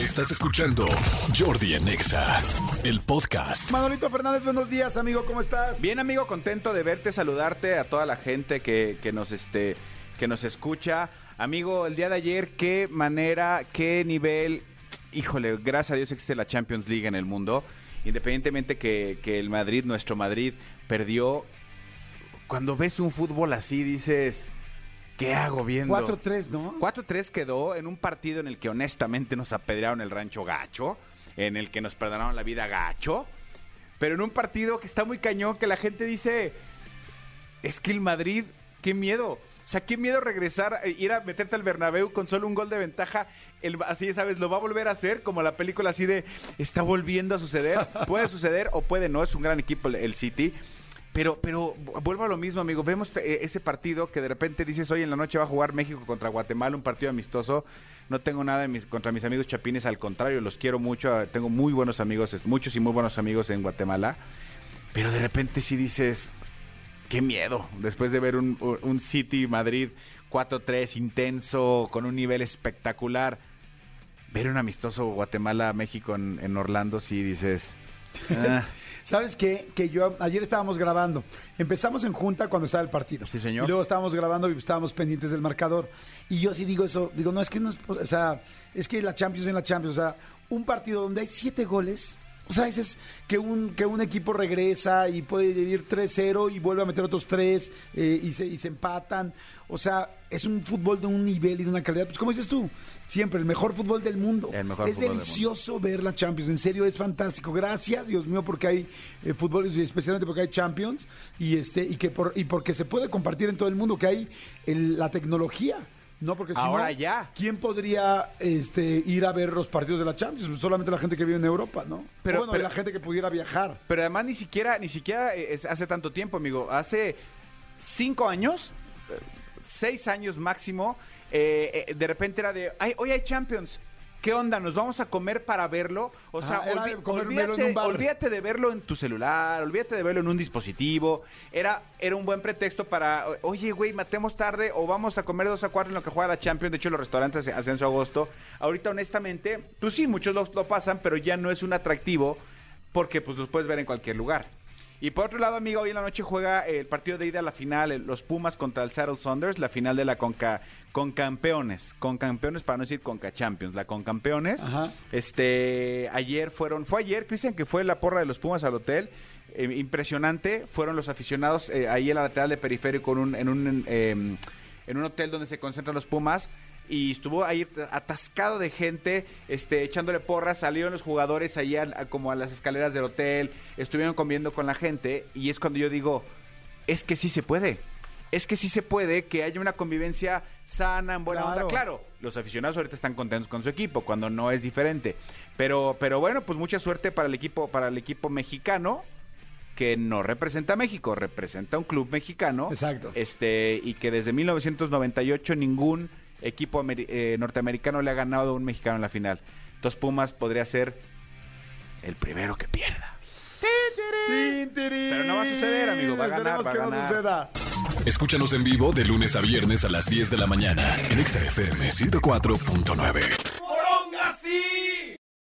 Estás escuchando Jordi en Exa, el podcast. Manolito Fernández, buenos días, amigo, ¿cómo estás? Bien, amigo, contento de verte, saludarte a toda la gente que, que nos este que nos escucha. Amigo, el día de ayer, qué manera, qué nivel. Híjole, gracias a Dios existe la Champions League en el mundo. Independientemente que, que el Madrid, nuestro Madrid, perdió. Cuando ves un fútbol así, dices. ¿Qué hago viendo? 4-3, ¿no? 4-3 quedó en un partido en el que honestamente nos apedrearon el rancho gacho, en el que nos perdonaron la vida gacho, pero en un partido que está muy cañón, que la gente dice, es que el Madrid, qué miedo. O sea, qué miedo regresar, eh, ir a meterte al Bernabéu con solo un gol de ventaja. El, así, ¿sabes? Lo va a volver a hacer como la película así de, está volviendo a suceder. Puede suceder o puede no, es un gran equipo el- el City. Pero, pero vuelvo a lo mismo, amigo. Vemos eh, ese partido que de repente dices, hoy en la noche va a jugar México contra Guatemala, un partido amistoso. No tengo nada contra mis amigos chapines, al contrario, los quiero mucho. Tengo muy buenos amigos, muchos y muy buenos amigos en Guatemala. Pero de repente sí dices, qué miedo. Después de ver un, un City Madrid 4-3 intenso, con un nivel espectacular. Ver un amistoso Guatemala-México en, en Orlando, sí dices... ah. ¿Sabes qué? Que yo ayer estábamos grabando. Empezamos en junta cuando estaba el partido. Sí, señor. Y luego estábamos grabando y estábamos pendientes del marcador. Y yo sí digo eso. Digo, no, es que no es. O sea, es que la Champions en la Champions. O sea, un partido donde hay siete goles. O sea, ese es que un, que un equipo regresa y puede ir 3-0 y vuelve a meter otros tres eh, y, se, y se empatan. O sea, es un fútbol de un nivel y de una calidad. Pues como dices tú, siempre el mejor fútbol del mundo. El mejor es fútbol del mundo. delicioso ver la Champions. En serio, es fantástico. Gracias, Dios mío, porque hay eh, fútbol y especialmente porque hay Champions y este y que por y porque se puede compartir en todo el mundo que hay el- la tecnología. No, porque si Ahora no, ya. ¿quién podría este, ir a ver los partidos de la Champions? Solamente la gente que vive en Europa, ¿no? Pero- bueno, pero- la gente que pudiera viajar. Pero además ni siquiera, ni siquiera eh, es hace tanto tiempo, amigo. Hace cinco años, eh, seis años máximo, eh, de repente era de, ay, hoy hay Champions. ¿Qué onda? ¿Nos vamos a comer para verlo? O sea, comérmelo en olvídate, de verlo en tu celular, olvídate de verlo en un dispositivo. Era, era un buen pretexto para, oye, güey, matemos tarde o vamos a comer dos a cuatro en lo que juega la Champions. De hecho, los restaurantes hacen su agosto. Ahorita, honestamente, pues sí, muchos lo, lo pasan, pero ya no es un atractivo porque pues los puedes ver en cualquier lugar. Y por otro lado, amigo, hoy en la noche juega el partido de ida a la final, los Pumas contra el Seattle Saunders, la final de la Conca, Concampeones, Concampeones para no decir Conca Champions, la Concampeones. Ajá. Este, ayer fueron, fue ayer, Cristian, que fue la porra de los Pumas al hotel. Eh, impresionante, fueron los aficionados eh, ahí en la lateral de periférico en un, en un, em, en un hotel donde se concentran los Pumas y estuvo ahí atascado de gente, este, echándole porras, salieron los jugadores ahí al- a- como a las escaleras del hotel, estuvieron comiendo con la gente y es cuando yo digo, es que sí se puede. Es que sí se puede que haya una convivencia sana, en buena Claro. onda. Claro, los aficionados ahorita están contentos con su equipo, cuando no es diferente. Pero, pero bueno, pues mucha suerte para el equipo, para el equipo mexicano, que no representa a México, representa a un club mexicano. Exacto. Este, y que desde 1998 ningún equipo eh, norteamericano le ha ganado a un mexicano en la final. Entonces Pumas podría ser el primero que pierda. Pero no va a suceder, amigo, va a ganar, Esperemos va a que no ganar. suceda. Escúchanos en vivo de lunes a viernes a las 10 de la mañana en Exa FM 104.9.